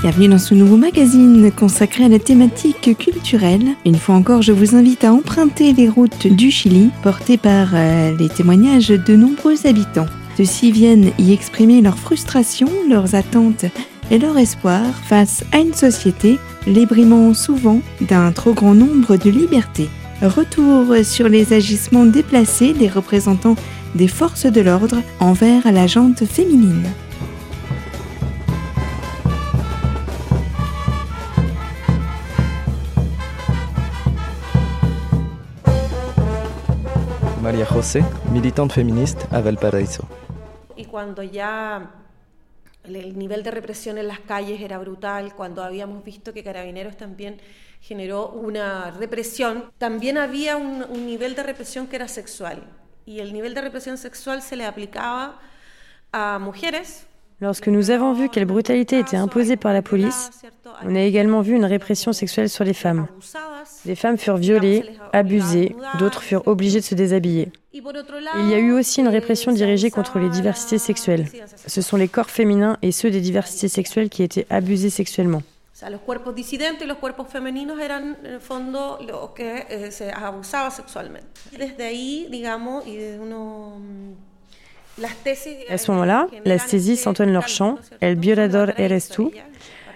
Bienvenue dans ce nouveau magazine consacré à la thématique culturelle. Une fois encore, je vous invite à emprunter les routes du Chili, portées par euh, les témoignages de nombreux habitants. Ceux-ci viennent y exprimer leur frustration, leurs attentes et leur espoir face à une société les brimant souvent d'un trop grand nombre de libertés. Retour sur les agissements déplacés des représentants des forces de l'ordre envers la jante féminine. José, militante féministe à Valparaíso. Y cuando ya el nivel de represión en las calles era brutal, cuando habíamos visto que Carabineros también generó una represión, también había un, un nivel de represión que era sexual. Y el nivel de represión sexual se le aplicaba a mujeres Lorsque nous avons vu quelle brutalité était imposée par la police, on a également vu une répression sexuelle sur les femmes. Les femmes furent violées, abusées, d'autres furent obligées de se déshabiller. Il y a eu aussi une répression dirigée contre les diversités sexuelles. Ce sont les corps féminins et ceux des diversités sexuelles qui étaient abusés sexuellement. À ce moment-là, las tesis entonnent leur chant El violador eres tú.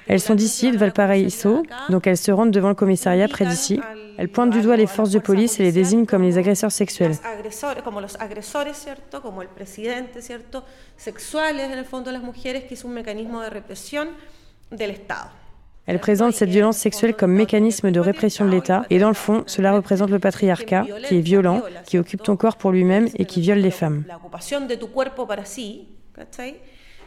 Elles sont d'ici, de Valparaíso, donc elles se rendent devant le commissariat près d'ici. Elles pointent du doigt les forces de police et les désignent comme les agresseurs sexuels. Elle présente cette violence sexuelle comme mécanisme de répression de l'État, et dans le fond, cela représente le patriarcat, qui est violent, qui occupe ton corps pour lui-même et qui viole les femmes.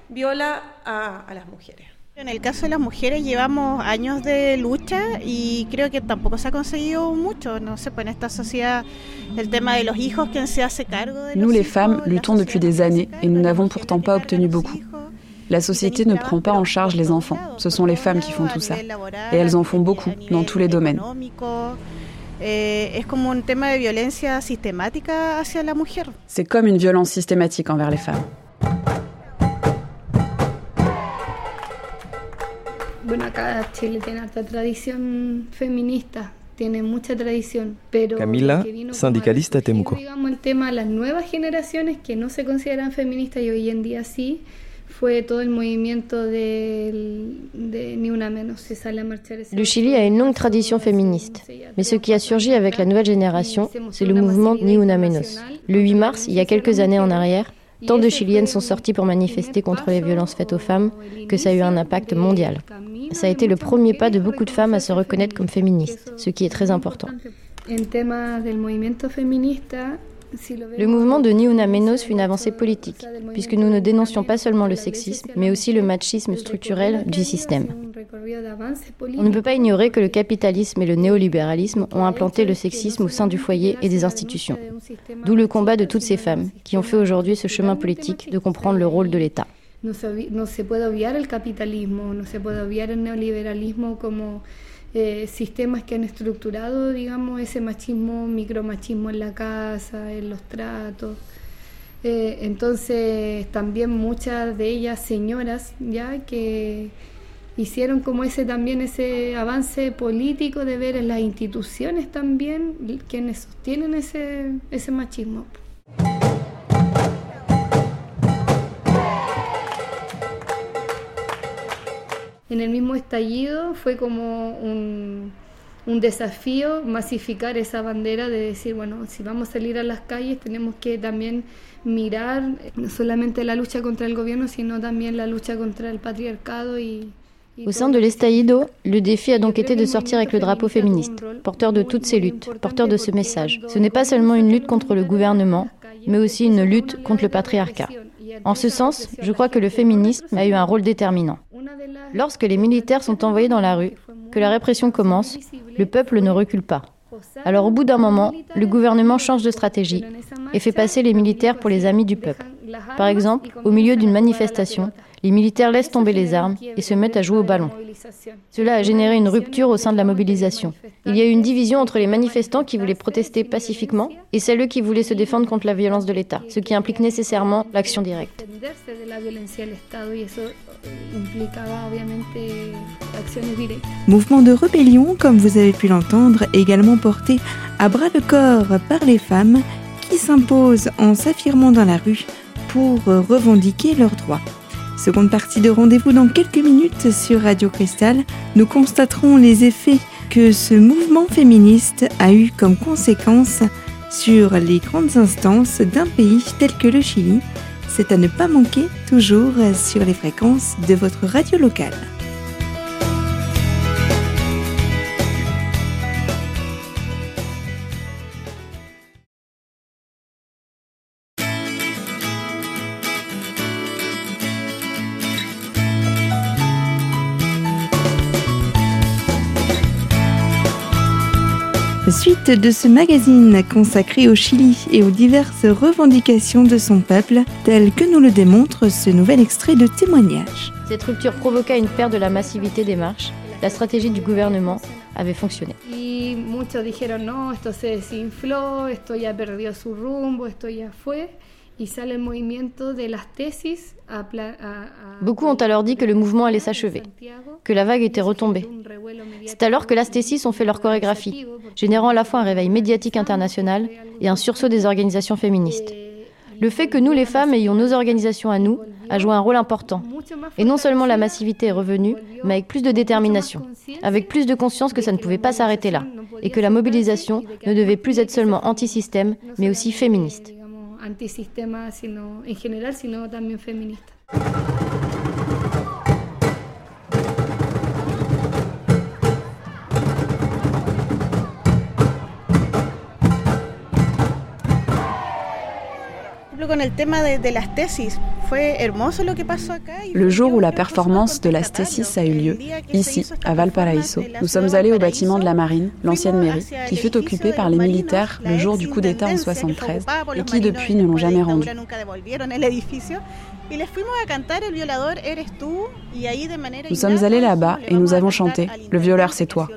viola a, las mujeres. En el caso de las mujeres llevamos años de lucha y creo que tampoco se ha conseguido mucho. No sé, pues en esta sociedad el tema de los hijos, quién se hace cargo de Nous les femmes luttons depuis des années et nous n'avons pourtant pas obtenu beaucoup. La société ne prend pas en charge les enfants. Ce sont les femmes qui font tout ça. Et elles en font beaucoup dans tous les domaines. C'est comme une violence systématique envers les femmes. Camila, syndicaliste à Temuco. Le Chili a une longue tradition féministe, mais ce qui a surgi avec la nouvelle génération, c'est le mouvement Ni Una Menos. Le 8 mars, il y a quelques années en arrière, tant de Chiliennes sont sorties pour manifester contre les violences faites aux femmes que ça a eu un impact mondial. Ça a été le premier pas de beaucoup de femmes à se reconnaître comme féministes, ce qui est très important. Le mouvement de Ni Una Menos fut une avancée politique, puisque nous ne dénoncions pas seulement le sexisme, mais aussi le machisme structurel du système. On ne peut pas ignorer que le capitalisme et le néolibéralisme ont implanté le sexisme au sein du foyer et des institutions. D'où le combat de toutes ces femmes qui ont fait aujourd'hui ce chemin politique de comprendre le rôle de l'État. Eh, sistemas que han estructurado, digamos, ese machismo, micromachismo en la casa, en los tratos. Eh, entonces, también muchas de ellas señoras, ya que hicieron como ese también ese avance político de ver en las instituciones también quienes sostienen ese, ese machismo. En el mismo estallido fue como un, un desafío masificar esa bandera de decir, bueno, si vamos a salir a las calles tenemos que también mirar no solamente la lucha contra el gobierno, sino también la lucha contra el patriarcado y, Au sein de l'Estaïdo, le défi a donc été de sortir avec le drapeau féministe, porteur de toutes ces luttes, porteur de ce message. Ce n'est pas seulement une lutte contre le gouvernement, mais aussi une lutte contre le patriarcat. En ce sens, je crois que le féminisme a eu un rôle déterminant. Lorsque les militaires sont envoyés dans la rue, que la répression commence, le peuple ne recule pas. Alors au bout d'un moment, le gouvernement change de stratégie et fait passer les militaires pour les amis du peuple. Par exemple, au milieu d'une manifestation, les militaires laissent tomber les armes et se mettent à jouer au ballon. Cela a généré une rupture au sein de la mobilisation. Il y a eu une division entre les manifestants qui voulaient protester pacifiquement et celles qui voulaient se défendre contre la violence de l'État, ce qui implique nécessairement l'action directe. Mouvement de rébellion, comme vous avez pu l'entendre, également porté à bras le corps par les femmes qui s'imposent en s'affirmant dans la rue pour revendiquer leurs droits. Seconde partie de rendez-vous dans quelques minutes sur Radio Cristal. Nous constaterons les effets que ce mouvement féministe a eu comme conséquence sur les grandes instances d'un pays tel que le Chili. C'est à ne pas manquer toujours sur les fréquences de votre radio locale. Suite de ce magazine consacré au Chili et aux diverses revendications de son peuple, tel que nous le démontre ce nouvel extrait de témoignage. Cette rupture provoqua une perte de la massivité des marches. La stratégie du gouvernement avait fonctionné. Et Beaucoup ont alors dit que le mouvement allait s'achever, que la vague était retombée. C'est alors que l'Astésis ont fait leur chorégraphie, générant à la fois un réveil médiatique international et un sursaut des organisations féministes. Le fait que nous, les femmes, ayons nos organisations à nous, a joué un rôle important. Et non seulement la massivité est revenue, mais avec plus de détermination, avec plus de conscience que ça ne pouvait pas s'arrêter là, et que la mobilisation ne devait plus être seulement anti-système, mais aussi féministe antisistema sino, en general, sino también feminista. Le jour où la performance de la stésis a eu lieu, ici, à Valparaiso, nous sommes allés au bâtiment de la marine, l'ancienne mairie, qui fut occupée par les militaires le jour du coup d'État en 73 et qui depuis ne l'ont jamais rendu. Nous sommes allés là-bas et nous avons chanté Le violeur c'est toi.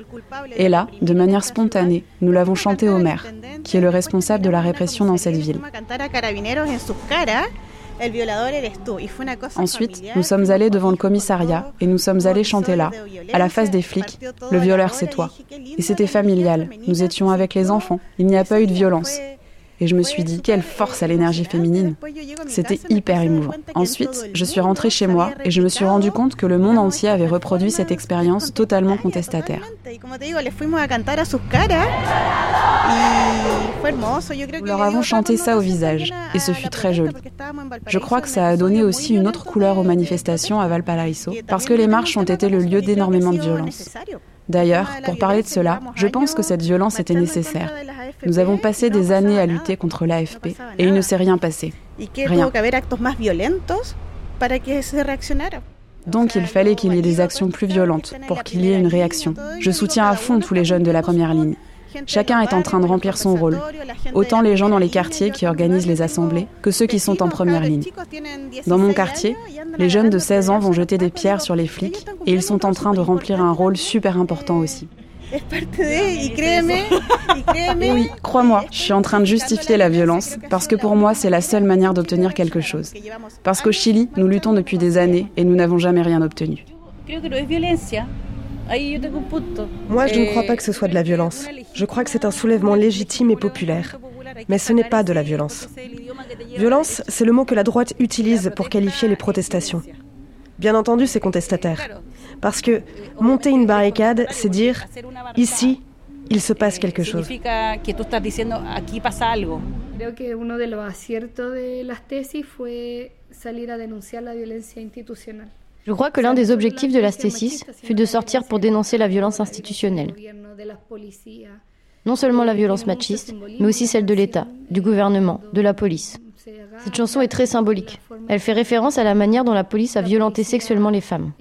Et là, de manière spontanée, nous l'avons chanté au maire, qui est le responsable de la répression dans cette ville. Ensuite, nous sommes allés devant le commissariat et nous sommes allés chanter là, à la face des flics, Le violeur c'est toi. Et c'était familial, nous étions avec les enfants, il n'y a pas eu de violence. Et je me suis dit, quelle force à l'énergie féminine. C'était hyper émouvant. Ensuite, je suis rentrée chez moi et je me suis rendu compte que le monde entier avait reproduit cette expérience totalement contestataire. Nous leur avons chanté ça au visage et ce fut très joli. Je crois que ça a donné aussi une autre couleur aux manifestations à Valparaiso parce que les marches ont été le lieu d'énormément de violence. D'ailleurs, pour parler de cela, je pense que cette violence était nécessaire. Nous avons passé des années à lutter contre l'AFP et il ne s'est rien passé. Rien. Donc il fallait qu'il y ait des actions plus violentes pour qu'il y ait une réaction. Je soutiens à fond tous les jeunes de la première ligne. Chacun est en train de remplir son rôle, autant les gens dans les quartiers qui organisent les assemblées que ceux qui sont en première ligne. Dans mon quartier, les jeunes de 16 ans vont jeter des pierres sur les flics et ils sont en train de remplir un rôle super important aussi. Et oui, crois-moi, je suis en train de justifier la violence parce que pour moi, c'est la seule manière d'obtenir quelque chose. Parce qu'au Chili, nous luttons depuis des années et nous n'avons jamais rien obtenu. Moi, je ne crois pas que ce soit de la violence. Je crois que c'est un soulèvement légitime et populaire. Mais ce n'est pas de la violence. Violence, c'est le mot que la droite utilise pour qualifier les protestations. Bien entendu, c'est contestataire. Parce que monter une barricade, c'est dire ici, il se passe quelque chose. Je crois que l'un des objectifs de la stésis fut de sortir pour dénoncer la violence institutionnelle. Non seulement la violence machiste, mais aussi celle de l'État, du gouvernement, de la police. Cette chanson est très symbolique. Elle fait référence à la manière dont la police a violenté sexuellement les femmes.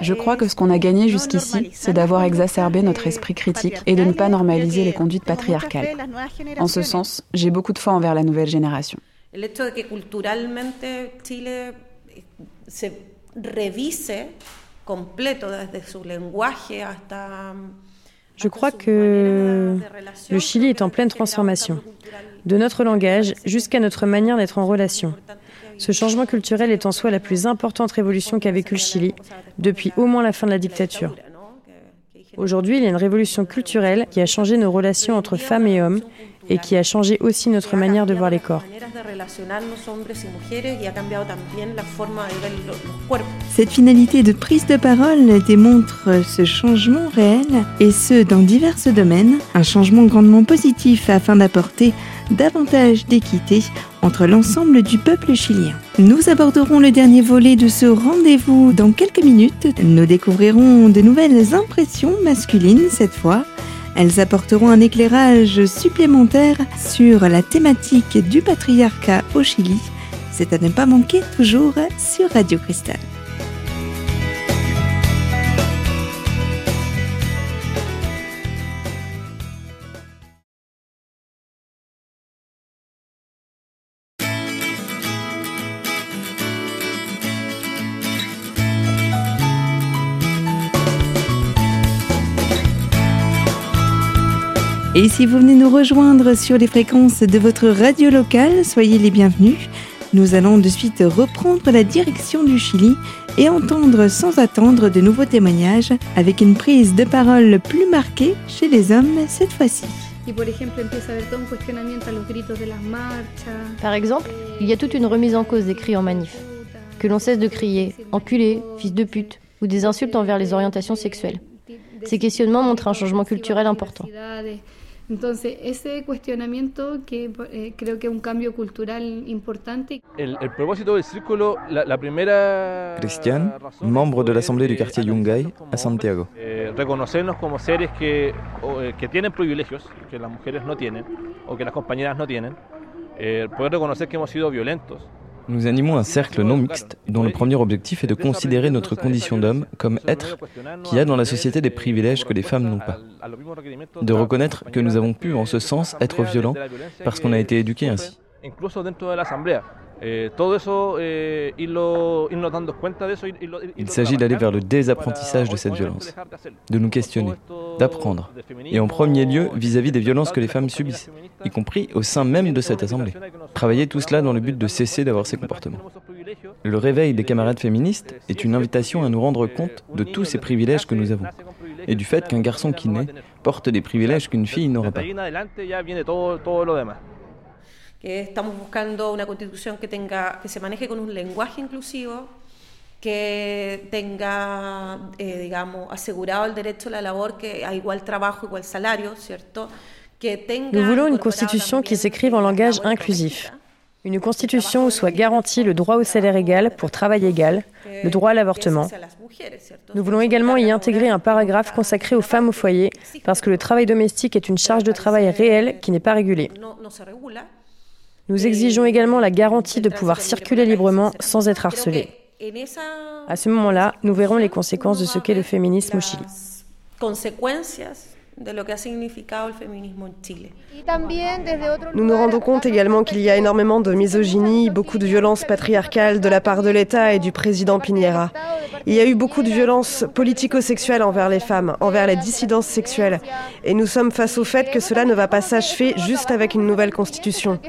Je crois que ce qu'on a gagné jusqu'ici, c'est d'avoir exacerbé notre esprit critique et de ne pas normaliser les conduites patriarcales. En ce sens, j'ai beaucoup de foi envers la nouvelle génération. El hecho de que culturalmente Chile se revise completo desde su lenguaje hasta je crois que le Chili est en pleine transformation, de notre langage jusqu'à notre manière d'être en relation. Ce changement culturel est en soi la plus importante révolution qu'a vécu le Chili depuis au moins la fin de la dictature. Aujourd'hui, il y a une révolution culturelle qui a changé nos relations entre femmes et hommes et qui a changé aussi notre manière de voir les corps. Cette finalité de prise de parole démontre ce changement réel et ce dans divers domaines, un changement grandement positif afin d'apporter davantage d'équité entre l'ensemble du peuple chilien. Nous aborderons le dernier volet de ce rendez-vous dans quelques minutes. Nous découvrirons de nouvelles impressions masculines cette fois elles apporteront un éclairage supplémentaire sur la thématique du patriarcat au Chili. C'est à ne pas manquer toujours sur Radio Cristal. Et si vous venez nous rejoindre sur les fréquences de votre radio locale, soyez les bienvenus. Nous allons de suite reprendre la direction du Chili et entendre sans attendre de nouveaux témoignages avec une prise de parole plus marquée chez les hommes cette fois-ci. Par exemple, il y a toute une remise en cause des cris en manif. Que l'on cesse de crier enculé, fils de pute ou des insultes envers les orientations sexuelles. Ces questionnements montrent un changement culturel important. Entonces, ese cuestionamiento que eh, creo que es un cambio cultural importante. El, el propósito del círculo, la, la primera. Cristian, membre de l'Assemblée du quartier Yungay a Santiago. Eh, reconocernos como seres que, o, eh, que tienen privilegios que las mujeres no tienen o que las compañeras no tienen. Eh, poder reconocer que hemos sido violentos, Nous animons un cercle non mixte dont le premier objectif est de considérer notre condition d'homme comme être qui a dans la société des privilèges que les femmes n'ont pas. De reconnaître que nous avons pu en ce sens être violents parce qu'on a été éduqués ainsi. Eh, eh, Il s'agit d'aller vers le désapprentissage de cette violence, de nous questionner, d'apprendre, et en premier lieu vis-à-vis des violences que les femmes subissent, y compris au sein même de cette Assemblée. Travailler tout cela dans le but de cesser d'avoir ces comportements. Le réveil des camarades féministes est une invitation à nous rendre compte de tous ces privilèges que nous avons, et du fait qu'un garçon qui naît porte des privilèges qu'une fille n'aura pas. Que estamos buscando una constitución que tenga que se maneje con un lenguaje inclusivo, que tenga, eh, digamos, asegurado el derecho a la labor, que a igual trabajo, igual salario, ¿cierto? Que tenga Nous voulons une constitution qui s'écrive en langage inclusif. Une constitution où soit garanti le droit au salaire égal pour travail égal, le droit à l'avortement. Nous voulons également y intégrer un paragraphe consacré aux femmes au foyer, parce que le travail domestique est une charge de travail réelle qui n'est pas régulée. Nous exigeons également la garantie de pouvoir circuler librement sans être harcelé. À ce moment-là, nous verrons les conséquences de ce qu'est le féminisme au Chili. Nous nous rendons compte également qu'il y a énormément de misogynie, beaucoup de violence patriarcale de la part de l'État et du président Piñera. Il y a eu beaucoup de violences politico-sexuelles envers les femmes, envers les dissidences sexuelles. Et nous sommes face au fait que cela ne va pas s'achever juste avec une nouvelle constitution.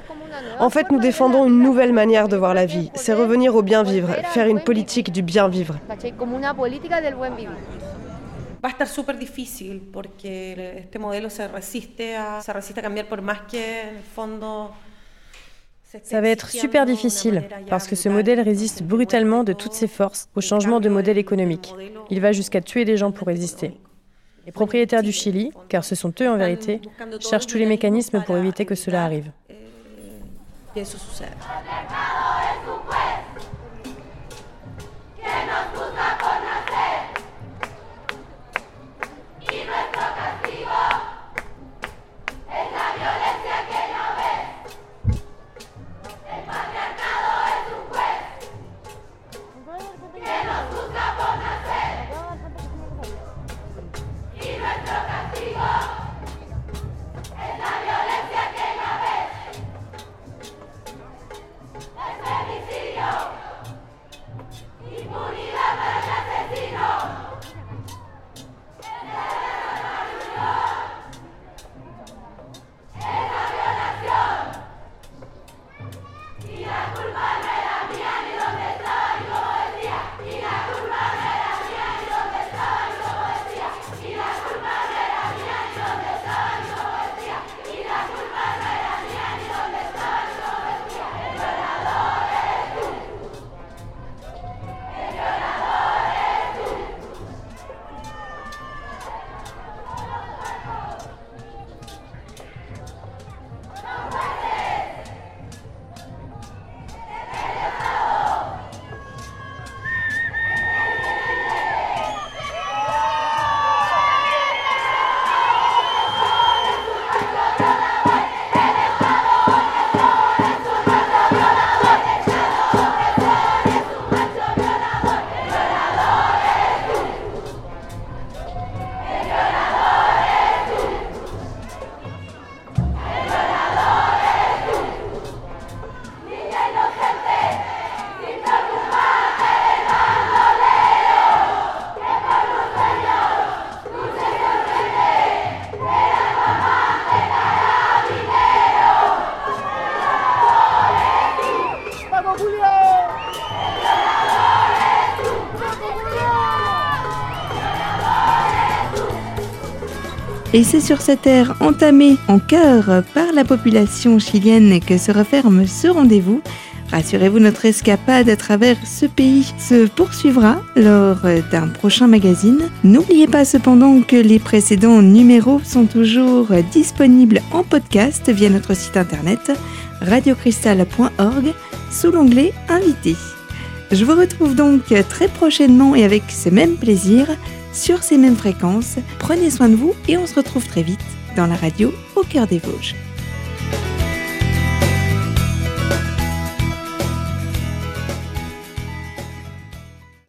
En fait, nous défendons une nouvelle manière de voir la vie. C'est revenir au bien vivre, faire une politique du bien vivre. Va a estar súper difícil porque este modelo se resiste a, se resiste a cambiar por más que en el fondo Ça va être super difficile parce que ce modèle résiste brutalement de toutes ses forces au changement de modèle économique. Il va jusqu'à tuer des gens pour résister. Les propriétaires du Chili, car ce sont eux en vérité, cherchent tous les mécanismes pour éviter que cela arrive. Et c'est sur cette ère entamée en cœur par la population chilienne que se referme ce rendez-vous. Rassurez-vous, notre escapade à travers ce pays se poursuivra lors d'un prochain magazine. N'oubliez pas cependant que les précédents numéros sont toujours disponibles en podcast via notre site internet radiocristal.org sous l'onglet Invité. Je vous retrouve donc très prochainement et avec ce même plaisir sur ces mêmes fréquences. Prenez soin de vous et on se retrouve très vite dans la radio au cœur des Vosges.